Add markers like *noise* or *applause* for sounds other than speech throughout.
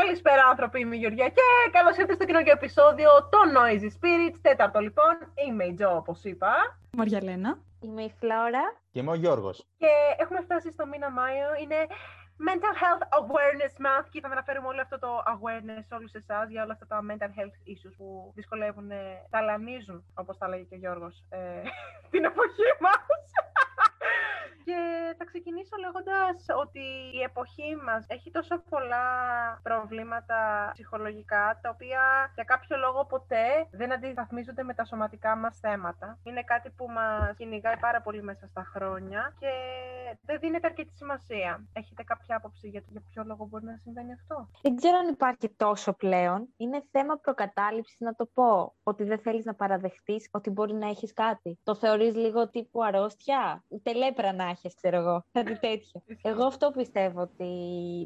Καλησπέρα άνθρωποι, είμαι η Γεωργία και καλώς ήρθατε στο καινούργιο επεισόδιο των Noisy Spirits. Τέταρτο λοιπόν, είμαι η Τζο όπως είπα. Μαριαλένα. Είμαι η Φλόρα. Και είμαι ο Γιώργος. Και έχουμε φτάσει στο μήνα Μάιο. Είναι Mental Health Awareness Month και θα αναφέρουμε όλο αυτό το awareness σε όλους εσάς για όλα αυτά τα mental health issues που δυσκολεύουν, ταλανίζουν, όπως τα λέγει και ο Γιώργος, ε, *laughs* την εποχή μας. Και θα ξεκινήσω λέγοντας ότι η εποχή μας έχει τόσο πολλά προβλήματα ψυχολογικά, τα οποία για κάποιο λόγο ποτέ δεν αντισταθμίζονται με τα σωματικά μας θέματα. Είναι κάτι που μας κυνηγάει πάρα πολύ μέσα στα χρόνια και δεν δίνεται αρκετή σημασία. Έχετε κάποια άποψη για, για ποιο λόγο μπορεί να συμβαίνει αυτό; Δεν ξέρω αν υπάρχει τόσο πλέον. Είναι θέμα προκατάληψης να το πω. Ότι δεν θέλεις να παραδεχτείς ότι μπορεί να έχεις κάτι. Το θεωρείς λίγο τύπου αρρώστια; Τελέπρα να έχεις, ξέρω εγώ. Κάτι τέτοιο. εγώ αυτό πιστεύω ότι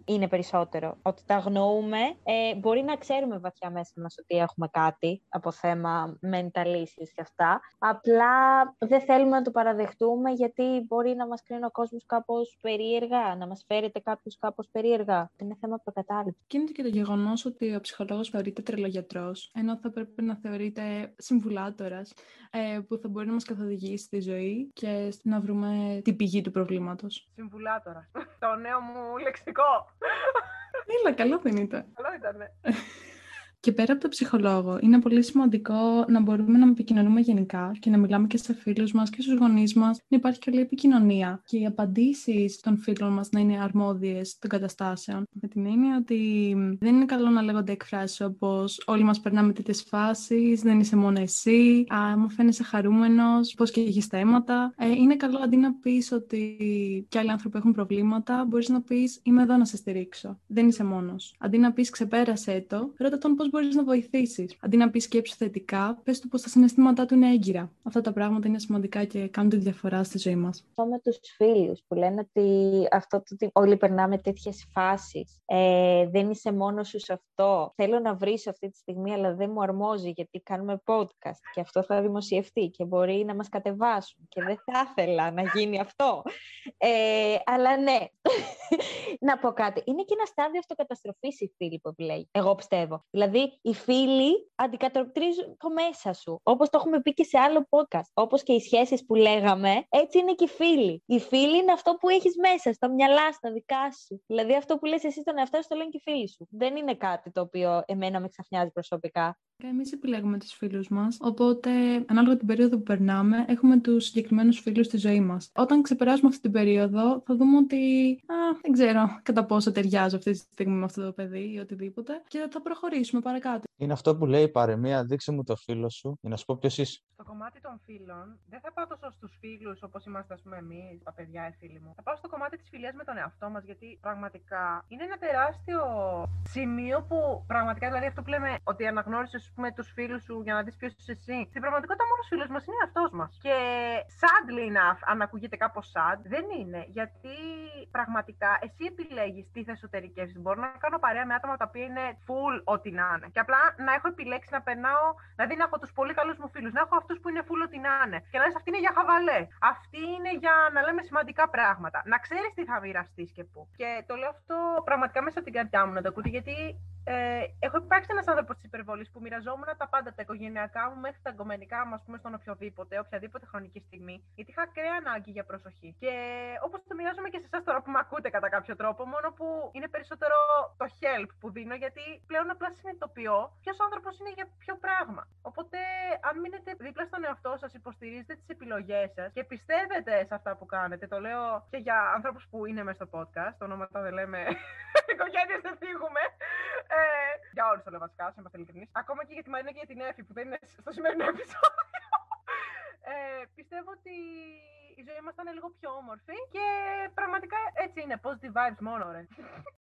είναι περισσότερο. Ότι τα αγνοούμε. Ε, μπορεί να ξέρουμε βαθιά μέσα μας ότι έχουμε κάτι από θέμα mental και αυτά. Απλά δεν θέλουμε να το παραδεχτούμε γιατί μπορεί να μας κρίνει ο κόσμος κάπως περίεργα, να μας φέρετε κάποιος κάπως περίεργα. Είναι θέμα προκατάληψης. Και είναι και το γεγονός ότι ο ψυχολόγος θεωρείται τρελογιατρός, ενώ θα πρέπει να θεωρείται συμβουλάτορας ε, που θα μπορεί να μας καθοδηγήσει στη ζωή και να βρούμε την πηγή του προβλήματος. Συμβουλάτορα. *laughs* το νέο μου λεξικό. Έλα, καλό δεν ήταν. Καλό ήταν, ναι. *laughs* Και πέρα από το ψυχολόγο, είναι πολύ σημαντικό να μπορούμε να επικοινωνούμε γενικά και να μιλάμε και σε φίλους μας και στους γονείς μας, να υπάρχει καλή επικοινωνία και οι απαντήσεις των φίλων μας να είναι αρμόδιες των καταστάσεων. Με την έννοια ότι δεν είναι καλό να λέγονται εκφράσεις όπως Όλοι μας περνάμε τέτοιες φάσεις, δεν είσαι μόνο εσύ, Α, μου φαίνεσαι χαρούμενος, πώς και έχεις θέματα. Ε, είναι καλό αντί να πεις ότι κι άλλοι άνθρωποι έχουν προβλήματα, μπορείς να πεις Είμαι εδώ να σε στηρίξω. Δεν είσαι μόνος. Αντί να πεις Ξεπέρασε το, ρώτα τον πώς μπορείς να βοηθήσεις. Αντί να πεις σκέψη θετικά, πες του πως τα συναισθήματά του είναι έγκυρα. Αυτά τα πράγματα είναι σημαντικά και κάνουν τη διαφορά στη ζωή μας. Αυτό με τους φίλους που λένε ότι αυτό το ότι όλοι περνάμε τέτοιες φάσεις. Ε, δεν είσαι μόνος σου σε αυτό. Θέλω να βρεις αυτή τη στιγμή, αλλά δεν μου αρμόζει γιατί κάνουμε podcast και αυτό θα δημοσιευτεί και μπορεί να μας κατεβάσουν. Και δεν θα ήθελα να γίνει αυτό. Ε, αλλά ναι, *laughs* να πω κάτι. Είναι και ένα στάδιο αυτοκαταστροφής η φίλη που επιλέγει. Εγώ πιστεύω. Δηλαδή, οι φίλοι αντικατοπτρίζουν το μέσα σου. Όπως το έχουμε πει και σε άλλο podcast. Όπως και οι σχέσεις που λέγαμε, έτσι είναι και οι φίλοι. Οι φίλοι είναι αυτό που έχεις μέσα, στα μυαλά, στα δικά σου. Δηλαδή, αυτό που λες εσύ στον εαυτό σου, το λένε και οι φίλοι σου. Δεν είναι κάτι το οποίο εμένα με ξαφνιάζει προσωπικά. Εμείς επιλέγουμε τους φίλους μας. Οπότε, ανάλογα την περίοδο που περνάμε, έχουμε τους συγκεκριμένους φίλους στη ζωή μας. Όταν ξεπεράσουμε αυτή την περίοδο, θα δούμε ότι. Α, δεν ξέρω κατά πόσο ταιριάζω αυτή τη στιγμή με αυτό το παιδί ή οτιδήποτε. Και θα προχωρήσουμε παρακάτω. Είναι αυτό που λέει η παρεμία, δείξε μου το φίλο σου για να σου πω ποιος είσαι. Στο κομμάτι των φίλων, δεν θα πάω τόσο στους φίλους όπως είμαστε, ας πούμε, εμείς, τα παιδιά, οι φίλοι μου. Θα πάω στο κομμάτι της φιλίας με τον εαυτό μας, γιατί πραγματικά είναι ένα τεράστιο σημείο που πραγματικά, δηλαδή αυτό που λέμε ότι αναγνώρισε πούμε, τους φίλους σου για να δεις ποιος είσαι εσύ. Στην πραγματικότητα, μόνος φίλος μας είναι αυτό μας. Και sadly enough, αν ακούγεται κάπως sad, δεν είναι. Γιατί πραγματικά εσύ επιλέγεις τι θα εσωτερικεύσεις. Μπορώ να κάνω παρέα με άτομα τα οποία είναι full ό,τι να είναι. Και απλά να έχω επιλέξει να περνάω, δηλαδή να έχω τους πολύ καλούς μου φίλους, να έχω αυτούς που είναι full ό,τι να είναι. Και να λες, αυτή είναι για χαβαλέ. Αυτή είναι για να λέμε σημαντικά πράγματα. Να ξέρεις τι θα μοιραστείς και πού. Και το λέω αυτό πραγματικά μέσα από την καρδιά μου να το ακούτε, γιατί ε, έχω υπάρξει ένας άνθρωπος της υπερβολής που μοιραζόμουν τα πάντα, τα οικογενειακά μου μέχρι τα εγκομενικά μου, ας πούμε, στον οποιοδήποτε, οποιαδήποτε χρονική στιγμή, γιατί είχα ακραία ανάγκη για προσοχή. Και όπως το μοιράζομαι και σε εσάς τώρα που με ακούτε κατά κάποιο τρόπο, μόνο που είναι περισσότερο το help που δίνω, γιατί πλέον απλά συνειδητοποιώ ποιος άνθρωπος είναι για ποιο πράγμα. Οπότε, αν μείνετε δίπλα στον εαυτό σας, υποστηρίζετε τις επιλογές σας και πιστεύετε σε αυτά που κάνετε, το λέω και για ανθρώπους που είναι μέσα στο podcast, το ονόματα δεν λέμε, οικογένειες δεν φύγουμε. Ε, για όλους το λέω βασικά, να είμαστε ειλικρινείς. Ακόμα και για τη Μαρίνα και για την Εφη που δεν είναι στο σημερινό επεισόδιο. Ε, πιστεύω ότι η ζωή μας ήταν λίγο πιο όμορφη και πραγματικά έτσι είναι. Positive vibes μόνο, ρε.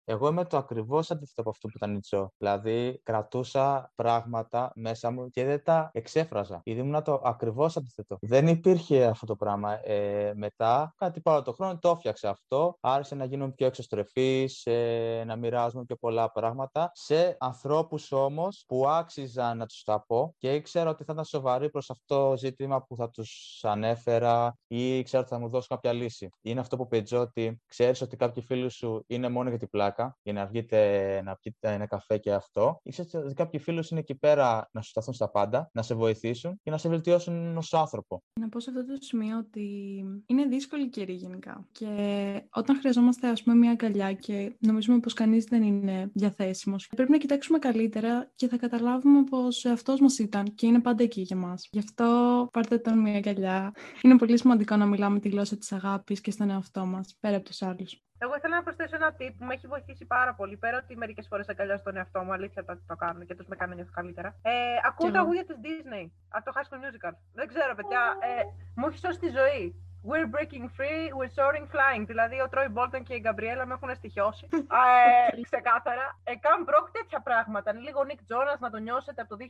Εγώ είμαι το ακριβώς αντίθετο από αυτό που ήταν η Τζο. Δηλαδή, κρατούσα πράγματα μέσα μου και δεν τα εξέφραζα. Ήδη ήμουν το ακριβώς αντίθετο. Δεν υπήρχε αυτό το πράγμα. Ε, μετά, κάτι πάνω το χρόνο, το έφτιαξα αυτό. Άρχισε να γίνω πιο εξωστρεφής, ε, να μοιράζομαι πιο πολλά πράγματα. Σε ανθρώπους όμως που άξιζαν να τους τα πω και ήξερα ότι θα ήταν σοβαροί προς αυτό το ζήτημα που θα τους ανέφερα ή ήξερα ότι θα μου δώσουν κάποια λύση. Είναι αυτό που πει ότι ξέρεις ότι κάποιοι φίλοι σου είναι μόνο για την πλάκα πλάκα για να βγείτε να πιείτε ένα καφέ και αυτό. Ήξερε ότι κάποιοι φίλους είναι εκεί πέρα να σου σταθούν στα πάντα, να σε βοηθήσουν και να σε βελτιώσουν ως άνθρωπο. Να πω σε αυτό το σημείο ότι είναι δύσκολη καιρή γενικά. Και όταν χρειαζόμαστε, ας πούμε, μια αγκαλιά και νομίζουμε πως κανείς δεν είναι διαθέσιμος, πρέπει να κοιτάξουμε καλύτερα και θα καταλάβουμε πως αυτό μας ήταν και είναι πάντα εκεί για μας. Γι' αυτό πάρτε τον μια αγκαλιά. Είναι πολύ σημαντικό να μιλάμε τη γλώσσα της αγάπης και στον εαυτό μας, πέρα από τους άλλους. Εγώ ήθελα να προσθέσω ένα tip που με έχει βοηθήσει πάρα πολύ. Πέρα ότι μερικές φορές αγκαλιάζω τον εαυτό μου, αλήθεια το, το κάνω και τους με κάνω νιώθω καλύτερα. Ε, ακούω τραγούδια της Disney από το High School Musical. Δεν ξέρω, παιδιά. Ε, μου έχει σώσει τη ζωή. We're breaking free, we're soaring flying. Δηλαδή, ο Τρόι Μπόλτον και η Γκαμπριέλα με έχουν στοιχειώσει. *laughs* ε, ξεκάθαρα. Ε, Καν Μπρόκ τέτοια πράγματα. Είναι λίγο Νικ Τζόνας να το νιώσετε από το 2010.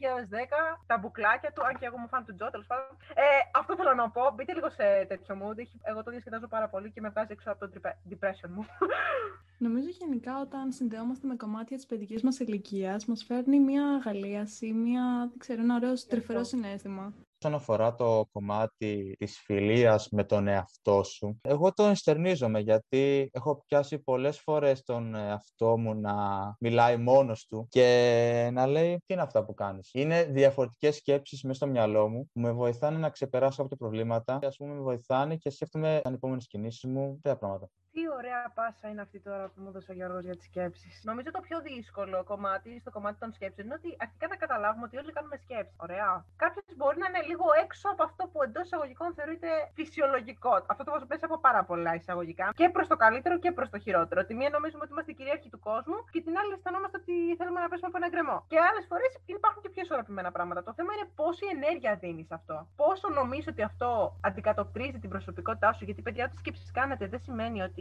Τα μπουκλάκια του, αν και εγώ μου φάνε του Τζο, τέλος πάντων. Ε, αυτό θέλω να πω. Μπείτε λίγο σε τέτοιο mood. Εγώ το διασκεδάζω πάρα πολύ και με βγάζει έξω από το depression μου. *laughs* Νομίζω γενικά όταν συνδεόμαστε με κομμάτια της παιδικής μας ηλικίας, μας φέρνει μια αγαλίαση, μια, δεν ξέρω, ένα ωραίο τρυφερό συνέστημα. Όσον αφορά το κομμάτι της φιλίας με τον εαυτό σου, εγώ το ενστερνίζομαι γιατί έχω πιάσει πολλές φορές τον εαυτό μου να μιλάει μόνος του και να λέει τι είναι αυτά που κάνεις; Είναι διαφορετικές σκέψεις μέσα στο μυαλό μου που με βοηθάνε να ξεπεράσω κάποια προβλήματα και ας πούμε με βοηθάνε και σκέφτομαι αν επόμενες κινήσεις μου, τέτοια πράγματα. Τι ωραία πάσα είναι αυτή τώρα που μου έδωσε ο Γιώργος για τις σκέψεις. Νομίζω το πιο δύσκολο κομμάτι στο κομμάτι των σκέψεων είναι ότι αρχικά να καταλάβουμε ότι όλοι κάνουμε σκέψεις. Ωραία. Κάποιο μπορεί να είναι λίγο έξω από αυτό που εντός εισαγωγικών θεωρείται φυσιολογικό. Αυτό το βάζω μέσα από πάρα πολλά εισαγωγικά. Και προς το καλύτερο και προς το χειρότερο. Τη μία νομίζουμε ότι είμαστε κυρίαρχοι του κόσμου και την άλλη αισθανόμαστε ότι θέλουμε να πέσουμε από ένα γκρεμό. Και άλλες φορές υπάρχουν και πιο ισορροπημένα πράγματα. Το θέμα είναι πόση ενέργεια δίνεις αυτό. Πόσο νομίζω ότι αυτό αντικατοπτρίζει την προσωπικότητά σου. Γιατί παιδιά, ό,τι σκέψεις κάνετε δεν σημαίνει ότι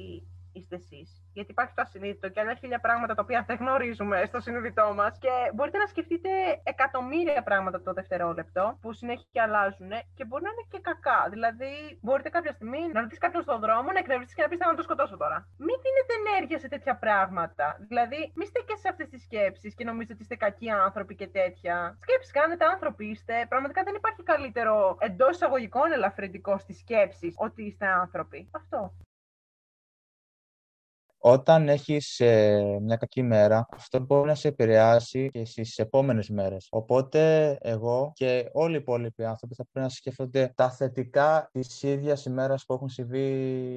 είστε εσείς. Γιατί υπάρχει το ασυνείδητο και άλλα χίλια πράγματα τα οποία δεν γνωρίζουμε στο συνειδητό μας. Και μπορείτε να σκεφτείτε εκατομμύρια πράγματα το δευτερόλεπτο που συνέχεια αλλάζουν και μπορεί να είναι και κακά. Δηλαδή, μπορείτε κάποια στιγμή να ρωτήσει κάποιον στον δρόμο, να εκνευριστείς και να πεις να το σκοτώσω τώρα. Μην δίνετε ενέργεια σε τέτοια πράγματα. Δηλαδή, μην στέκετε σε αυτές τις σκέψεις και νομίζετε ότι είστε κακοί άνθρωποι και τέτοια. Σκέψεις κάνετε, άνθρωποι είστε. Πραγματικά δεν υπάρχει καλύτερο εντός εισαγωγικών ελαφρυντικό στις σκέψεις ότι είστε άνθρωποι. Αυτό όταν έχεις ε, μια κακή μέρα, αυτό μπορεί να σε επηρεάσει και στις επόμενες μέρες. Οπότε εγώ και όλοι οι υπόλοιποι άνθρωποι θα πρέπει να σκέφτονται τα θετικά της ίδιας ημέρας που έχουν συμβεί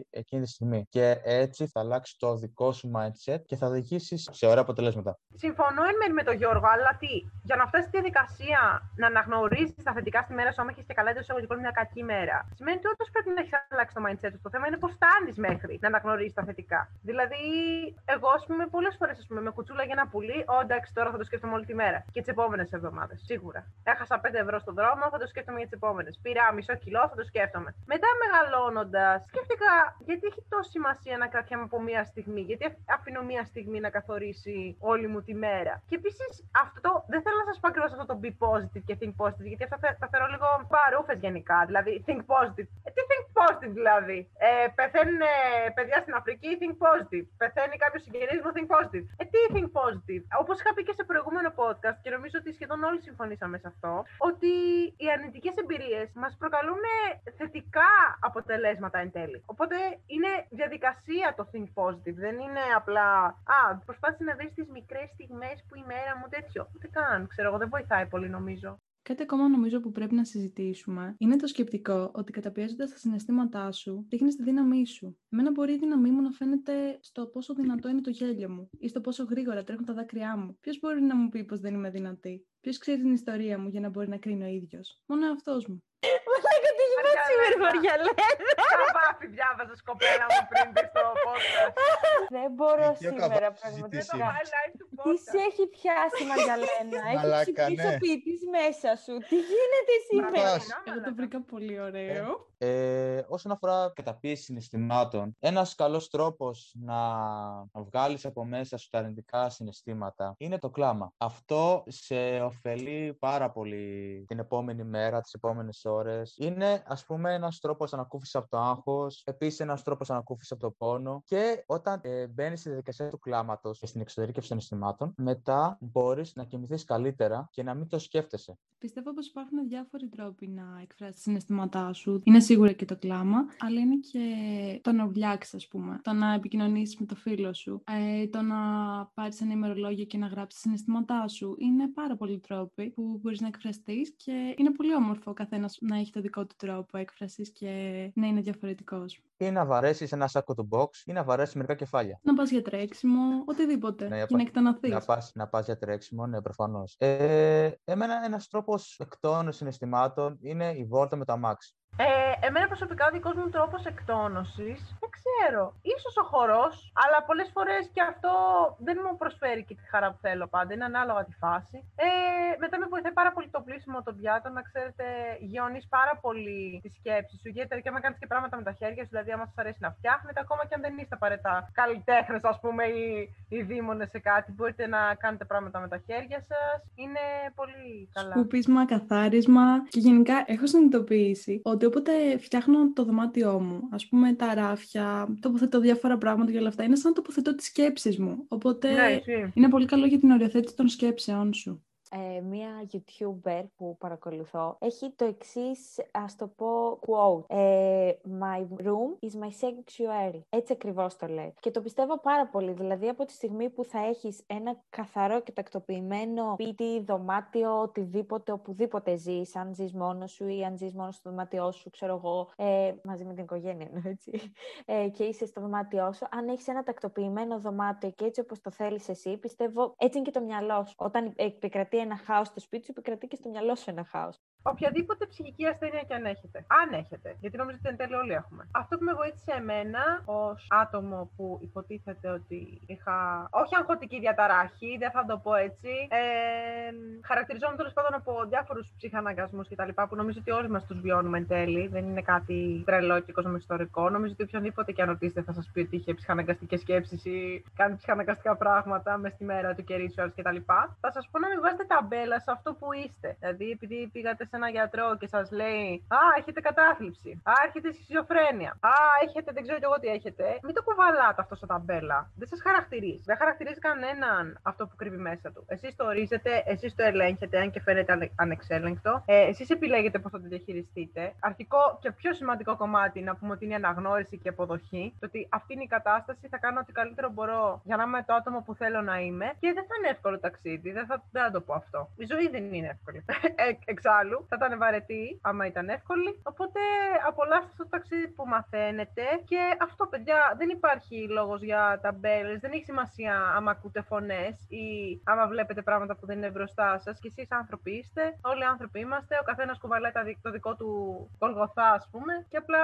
εκείνη τη στιγμή. Και έτσι θα αλλάξει το δικό σου mindset και θα οδηγήσεις σε ωραία αποτελέσματα. Συμφωνώ εν με τον Γιώργο, αλλά τι, για να φτάσεις στη διαδικασία να αναγνωρίζει τα θετικά στη μέρα σου, άμα έχεις και καλά εντός εισαγωγικών μια κακή μέρα, σημαίνει ότι όντως πρέπει να έχεις αλλάξει το mindset σου. Το θέμα είναι πώς φτάνεις μέχρι να αναγνωρίζει τα θετικά. Δηλαδή, Δηλαδή, εγώ, ας πούμε, πολλές φορές με κουτσούλα για ένα πουλί, Ω, εντάξει, τώρα θα το σκέφτομαι όλη τη μέρα. Και τις επόμενες εβδομάδες, σίγουρα. Έχασα 5 ευρώ στον δρόμο, θα το σκέφτομαι για τις επόμενες. Πήρα μισό κιλό, θα το σκέφτομαι. Μετά μεγαλώνοντας, σκέφτηκα γιατί έχει τόση σημασία να κρατιάμαι από μία στιγμή, γιατί αφήνω μία στιγμή να καθορίσει όλη μου τη μέρα. Και επίσης, αυτό δεν θέλω να σας πω ακριβώς αυτό το be positive και think positive, γιατί αυτά τα θεωρώ λίγο παρούφες γενικά. Δηλαδή, think positive. Ε, τι think positive δηλαδή. Ε, πεθαίνουν παιδιά στην Αφρική, think positive πεθαίνει κάποιος συγγενής μου, think positive. Ε, τι think positive; Όπως είχα πει και σε προηγούμενο podcast και νομίζω ότι σχεδόν όλοι συμφωνήσαμε σε αυτό, ότι οι αρνητικές εμπειρίες μας προκαλούν θετικά αποτελέσματα εν τέλει. Οπότε είναι διαδικασία το think positive. Δεν είναι απλά, Α, προσπάθησε να δει τις μικρές στιγμές που η μέρα μου τέτοιο. Ούτε καν, ξέρω εγώ, δεν βοηθάει πολύ νομίζω. Κάτι ακόμα νομίζω που πρέπει να συζητήσουμε είναι το σκεπτικό ότι καταπιέζοντας τα συναισθήματά σου, δείχνει τη δύναμή σου. Εμένα μπορεί η δύναμή μου να φαίνεται στο πόσο δυνατό είναι το γέλιο μου ή στο πόσο γρήγορα τρέχουν τα δάκρυά μου. Ποιος μπορεί να μου πει πως δεν είμαι δυνατή; Ποιος ξέρει την ιστορία μου για να μπορεί να κρίνει ο ίδιος; Μόνο εαυτός μου. Μαλάκα τι είπε σήμερα, Μαριαλένα. Καβάφι διάβαζε κοπέλα μου πριν πει στο podcast. Δεν μπορώ σήμερα πραγματικά. Τις σε έχει πιάσει, Μαριαλένα. Έχει ψυχοποιητή μέσα σου. Τι γίνεται σήμερα; Εγώ το βρήκα πολύ ωραίο. Ε, όσον αφορά καταπίεση συναισθημάτων, ένας καλός τρόπος να βγάλεις από μέσα σου τα αρνητικά συναισθήματα είναι το κλάμα. Αυτό σε ωφελεί πάρα πολύ την επόμενη μέρα, τις επόμενες ώρες. Είναι, ας πούμε, ένας τρόπος ανακούφισης από το άγχος, επίσης ένας τρόπος ανακούφισης από το πόνο και όταν ε, μπαίνεις στη διαδικασία του κλάματος και στην εξωτερήκευση των συναισθημάτων, συναισθημάτων, μετά μπορείς να κοιμηθείς καλύτερα και να μην το σκέφτεσαι. Πιστεύω πως υπάρχουν διάφοροι τρόποι να εκφράσεις τα συναισθήματά σου. Είναι σίγουρα και το κλάμα, αλλά είναι και το να βουλιάξεις, ας πούμε. Το να επικοινωνήσεις με το φίλο σου. Ε, το να πάρεις ένα ημερολόγιο και να γράψεις τα συναισθήματά σου. Είναι πάρα πολλοί τρόποι που μπορείς να εκφραστείς και είναι πολύ όμορφο ο καθένας να έχει το δικό του τρόπο έκφρασης και να είναι διαφορετικός. Ή να βαρέσεις ένα σάκο του box ή να βαρέσεις μερικά κεφάλια. Να πας για τρέξιμο, οτιδήποτε. Ναι, και να εκτονωθείς. Να πας, να πας για τρέξιμο, ναι, προφανώς. Ε, εμένα ένας τρόπος εκτόνωσης συναισθημάτων είναι η βόλτα με το αμάξι. Ε, εμένα προσωπικά ο δικός μου τρόπος εκτόνωσης, δεν ξέρω. σω ο χορός, αλλά πολλές φορές και αυτό δεν μου προσφέρει και τη χαρά που θέλω πάντα. Είναι ανάλογα τη φάση. Ε, μετά με βοηθάει πάρα πολύ το πλήσιμο των πιάτων. Να ξέρετε, γιώνει πάρα πολύ τη σκέψη σου. Γιατί και άμα κάνεις και πράγματα με τα χέρια σου, δηλαδή άμα σας αρέσει να φτιάχνετε, ακόμα και αν δεν είστε απαραίτητα καλλιτέχνες, ας πούμε, ή, ή δήμονες σε κάτι, μπορείτε να κάνετε πράγματα με τα χέρια σας. Είναι πολύ καλά. Σκούπισμα, καθάρισμα. Και γενικά έχω συνειδητοποιήσει ότι ότι όποτε φτιάχνω το δωμάτιό μου, ας πούμε τα ράφια, τοποθετώ διάφορα πράγματα και όλα αυτά, είναι σαν να τοποθετώ τις σκέψεις μου. Οπότε ναι, είναι πολύ καλό για την οριοθέτηση των σκέψεών σου ε, μία YouTuber που παρακολουθώ έχει το εξής ας το πω, quote. Ε, my room is my sanctuary. Έτσι ακριβώς το λέει. Και το πιστεύω πάρα πολύ. Δηλαδή, από τη στιγμή που θα έχεις ένα καθαρό και τακτοποιημένο σπίτι, δωμάτιο, οτιδήποτε, οπουδήποτε ζεις, αν ζεις μόνος σου ή αν ζεις μόνος στο δωμάτιό σου, ξέρω εγώ, ε, μαζί με την οικογένεια, έτσι, ε, και είσαι στο δωμάτιό σου, αν έχεις ένα τακτοποιημένο δωμάτιο και έτσι όπως το θέλεις εσύ, πιστεύω, έτσι είναι και το μυαλό σου. Όταν επικρατεί ένα χάος στο σπίτι σου, επικρατεί και στο μυαλό σου ένα χάος. Οποιαδήποτε ψυχική ασθένεια και αν έχετε. Αν έχετε. Γιατί νομίζω ότι εν τέλει όλοι έχουμε. Αυτό που με βοήθησε εμένα ως άτομο που υποτίθεται ότι είχα. Όχι αγχωτική διαταράχη, δεν θα το πω έτσι. Ε, χαρακτηριζόμουν τέλος πάντων από διάφορους ψυχαναγκασμούς κτλ. που νομίζω ότι όλοι μας τους βιώνουμε εν τέλει. Δεν είναι κάτι τρελό και κοσμοϊστορικό. Νομίζω ότι οποιονδήποτε και αν ρωτήσετε θα σας πει ότι είχε ψυχαναγκαστικές σκέψεις ή κάνει ψυχαναγκαστικά πράγματα μες στη μέρα του κερίσου κτλ. Θα σας πω να μην βάζετε ταμπέλα σε αυτό που είστε. Δηλαδή, επειδή πήγατε σε ένα γιατρό και σας λέει Α, έχετε κατάθλιψη. Α, έχετε σχιζοφρένεια. Α, έχετε δεν ξέρω εγώ τι έχετε. Μην το κουβαλάτε αυτό στα ταμπέλα. Δεν σας χαρακτηρίζει. Δεν χαρακτηρίζει κανέναν αυτό που κρύβει μέσα του. Εσείς το ορίζετε, εσείς το ελέγχετε, αν και φαίνεται ανεξέλεγκτο. Ε, εσείς επιλέγετε πώς θα το διαχειριστείτε. Αρχικό και πιο σημαντικό κομμάτι να πούμε ότι είναι αναγνώριση και αποδοχή. Το ότι αυτή είναι η κατάσταση, θα κάνω ό,τι καλύτερο μπορώ για να είμαι το άτομο που θέλω να είμαι. Και δεν θα είναι εύκολο ταξίδι. Δεν θα, δεν θα το πω αυτό. Η ζωή δεν είναι εύκολη. *laughs* Ε, εξάλλου, θα ήταν βαρετή άμα ήταν εύκολη. Οπότε απολαύστε αυτό το ταξίδι που μαθαίνετε. Και αυτό, παιδιά, δεν υπάρχει λόγος για ταμπέλες. Δεν έχει σημασία άμα ακούτε φωνές ή άμα βλέπετε πράγματα που δεν είναι μπροστά σας. Και εσείς άνθρωποι είστε. Όλοι άνθρωποι είμαστε. Ο καθένας κουβαλάει το δικό του κολγοθά, ας πούμε. Και απλά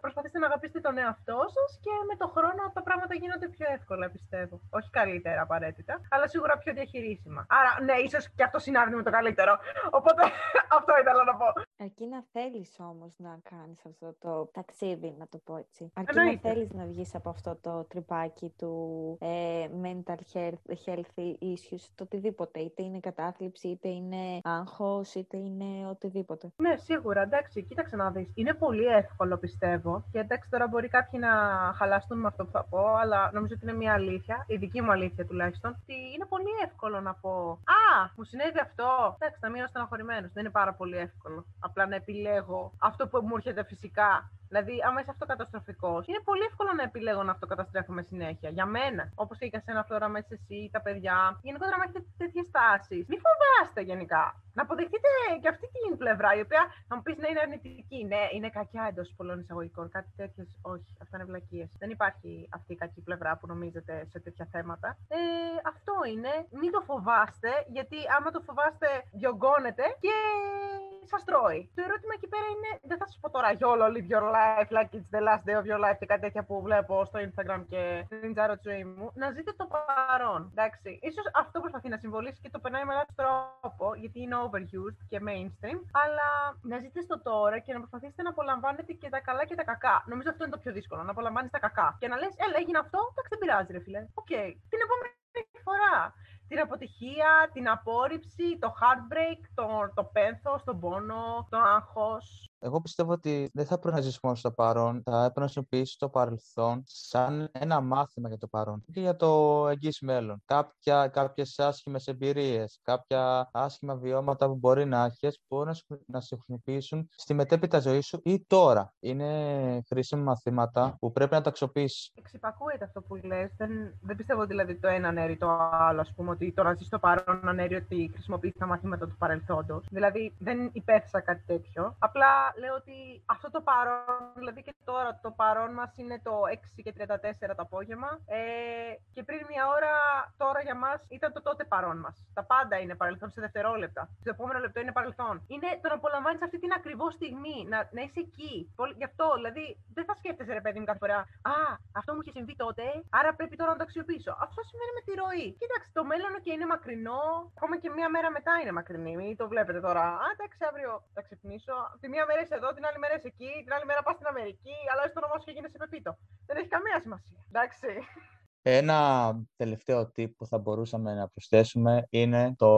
προσπαθήστε να αγαπήσετε τον εαυτό σας και με το χρόνο τα πράγματα γίνονται πιο εύκολα, πιστεύω. Όχι καλύτερα απαραίτητα, αλλά σίγουρα πιο διαχειρίσιμα. Άρα, ναι, ίσως και αυτό συνάδει με το καλύτερο. Οπότε *laughs* αυτό ήθελα να πω. Αρκεί να θέλεις όμως να κάνεις αυτό το ταξίδι, να το πω έτσι. Αρκεί να θέλεις να βγεις από αυτό το τρυπάκι του ε, mental health, health issues, το οτιδήποτε. Είτε είναι κατάθλιψη, είτε είναι άγχος, είτε είναι οτιδήποτε. Ναι, σίγουρα. Εντάξει, κοίταξε να δεις. Είναι πολύ εύκολο, πιστεύω. Και εντάξει, τώρα μπορεί κάποιοι να χαλαστούν με αυτό που θα πω, αλλά νομίζω ότι είναι μια αλήθεια, η δική μου αλήθεια τουλάχιστον, ότι είναι πολύ εύκολο να πω Α, μου συνέβη αυτό. Εντάξει, θα μείνω στεναχωρημένος. Δεν είναι πάρα πολύ εύκολο. Απλά να επιλέγω αυτό που μου έρχεται φυσικά Δηλαδή, άμα είσαι αυτοκαταστροφικός, είναι πολύ εύκολο να επιλέγω να αυτοκαταστρέφουμε συνέχεια. Για μένα. Όπως και για σένα, Φλόρα, μέσα εσύ, τα παιδιά. Γενικότερα, άμα έχετε τέτοιες τάσεις, μην φοβάστε γενικά. Να αποδεχτείτε και αυτή την πλευρά, η οποία θα μου πεις ναι, είναι αρνητική. Ναι, είναι κακιά εντός πολλών εισαγωγικών. Κάτι τέτοιες, όχι, αυτά είναι βλακίες. Δεν υπάρχει αυτή η κακή πλευρά που νομίζετε σε τέτοια θέματα. Ε, αυτό είναι. Μην το φοβάστε, γιατί άμα το φοβάστε, διωγγώνετε και σα τρώει. Το ερώτημα εκεί πέρα είναι, δεν θα σας πω τώρα YOLO, live your life, like it's the last day of your life και κάτι τέτοια που βλέπω στο Instagram και στην τζάρο τη ζωή μου. Να ζείτε το παρόν. Εντάξει. σω αυτό προσπαθεί να συμβολήσει και το περνάει με λάθος τρόπο, γιατί είναι overused και mainstream. Αλλά να ζείτε στο τώρα και να προσπαθήσετε να απολαμβάνετε και τα καλά και τα κακά. Νομίζω αυτό είναι το πιο δύσκολο, να απολαμβάνεις τα κακά. Και να λες, έλα, έγινε αυτό, εντάξει, δεν πειράζει, ρε φίλε. OK. Okay. Την επόμενη φορά την αποτυχία, την απόρριψη, το heartbreak, το, το πένθος, τον πόνο, το άγχος. Εγώ πιστεύω ότι δεν θα πρέπει να ζήσει μόνος στο παρόν. Θα έπρεπε να χρησιμοποιήσεις το παρελθόν σαν ένα μάθημα για το παρόν και για το εγγύς μέλλον. Κάποια, κάποιες άσχημες εμπειρίες, κάποια άσχημα βιώματα που μπορεί να έχεις, μπορεί να σε χρησιμοποιήσουν στη μετέπειτα ζωή σου ή τώρα. Είναι χρήσιμα μαθήματα που πρέπει να τα αξιοποιήσεις. Εξυπακούεται αυτό που λες. Δεν, δεν πιστεύω δηλαδή το ένα ανέρει το άλλο, ας πούμε, ότι το να ζεις στο παρόν ανέρει ότι χρησιμοποιείς τα μαθήματα του παρελθόντος. Δηλαδή δεν υπέθεσα κάτι τέτοιο. Απλά λέω ότι αυτό το παρόν, δηλαδή και τώρα το παρόν μας είναι το 6 και 34 το απόγευμα. Ε, και πριν μια ώρα, τώρα για μας ήταν το τότε παρόν μας. Τα πάντα είναι παρελθόν σε δευτερόλεπτα. Το επόμενο λεπτό είναι παρελθόν. Είναι το να απολαμβάνεις αυτή την ακριβώς στιγμή, να, να είσαι εκεί. Γι' αυτό, δηλαδή, δεν θα σκέφτεσαι, ρε παιδί μου, κάθε φορά. Α, αυτό μου είχε συμβεί τότε, άρα πρέπει τώρα να το αξιοποιήσω. Αυτό σημαίνει με τη ροή. Κοίταξε, το μέλλον και είναι μακρινό. Ακόμα και μία μέρα μετά είναι μακρινή. Μην το βλέπετε τώρα. Α, εντάξει, αύριο θα ξυπνήσω. Τη μία μέρα είσαι εδώ, την άλλη μέρα είσαι εκεί, την άλλη μέρα πας στην Αμερική, αλλά το όνομά σου και γίνεσαι πεπίτο. Δεν έχει καμία σημασία. Εντάξει. Ένα τελευταίο tip που θα μπορούσαμε να προσθέσουμε είναι το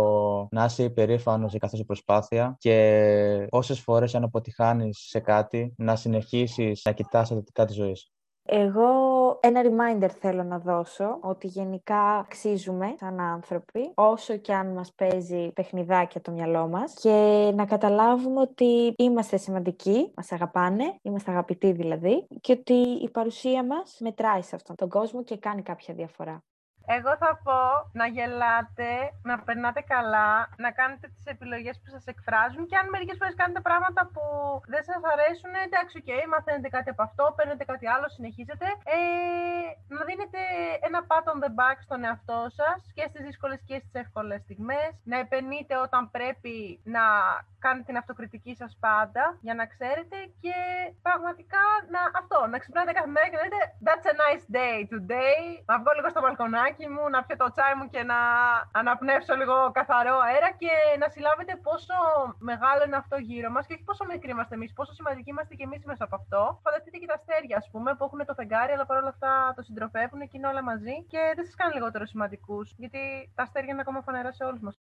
να είσαι υπερήφανος για κάθε σου προσπάθεια και όσε φορές αν αποτυχάνεις σε κάτι, να συνεχίσεις να κοιτάς τα θετικά της ζωής. Εγώ ένα reminder θέλω να δώσω ότι γενικά αξίζουμε σαν άνθρωποι όσο και αν μας παίζει παιχνιδάκια το μυαλό μας και να καταλάβουμε ότι είμαστε σημαντικοί, μας αγαπάνε, είμαστε αγαπητοί δηλαδή και ότι η παρουσία μας μετράει σε αυτόν τον κόσμο και κάνει κάποια διαφορά. Εγώ θα πω να γελάτε, να περνάτε καλά, να κάνετε τις επιλογές που σας εκφράζουν και αν μερικές φορές κάνετε πράγματα που δεν σας αρέσουν, εντάξει, οκ, okay, μαθαίνετε κάτι από αυτό, παίρνετε κάτι άλλο, συνεχίζετε. Ε, να δίνετε ένα pat on the back στον εαυτό σας και στις δύσκολες και στις εύκολες στιγμές, να επαινείτε όταν πρέπει να κάνετε την αυτοκριτική σας πάντα, για να ξέρετε και πραγματικά να, αυτό, να ξυπνάτε κάθε μέρα και να λέτε That's a nice day today, να βγω λίγο στο μπαλκονάκι μου, να πιω το τσάι μου και να αναπνεύσω λίγο καθαρό αέρα και να συλλάβετε πόσο μεγάλο είναι αυτό γύρω μας και όχι πόσο μικροί είμαστε εμείς, πόσο σημαντικοί είμαστε και εμείς μέσα από αυτό. Φανταστείτε και τα αστέρια, ας πούμε, που έχουν το φεγγάρι, αλλά παρόλα αυτά το συντροφεύουν και είναι όλα μαζί και δεν σας κάνει λιγότερο σημαντικούς, γιατί τα αστέρια είναι ακόμα φανερά σε όλους μας.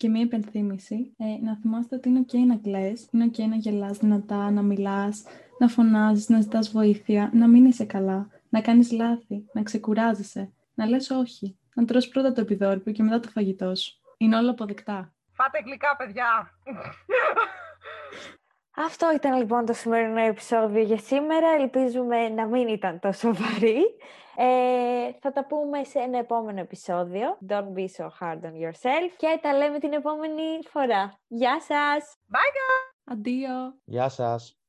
Και μία υπενθύμηση, ε, να θυμάστε ότι είναι ok να κλαις, είναι ok να γελάς δυνατά, να μιλάς, να φωνάζεις, να ζητάς βοήθεια, να μην είσαι καλά, να κάνεις λάθη, να ξεκουράζεσαι να λες όχι. Να τρως πρώτα το επιδόρπιο και μετά το φαγητό σου. Είναι όλα αποδεκτά. Φάτε γλυκά, παιδιά! Αυτό ήταν λοιπόν το σημερινό επεισόδιο για σήμερα. Ελπίζουμε να μην ήταν τόσο βαρύ. Ε, θα τα πούμε σε ένα επόμενο επεισόδιο. Don't be so hard on yourself. Και τα λέμε την επόμενη φορά. Γεια σας! Bye guys! Αντίο! Γεια σας!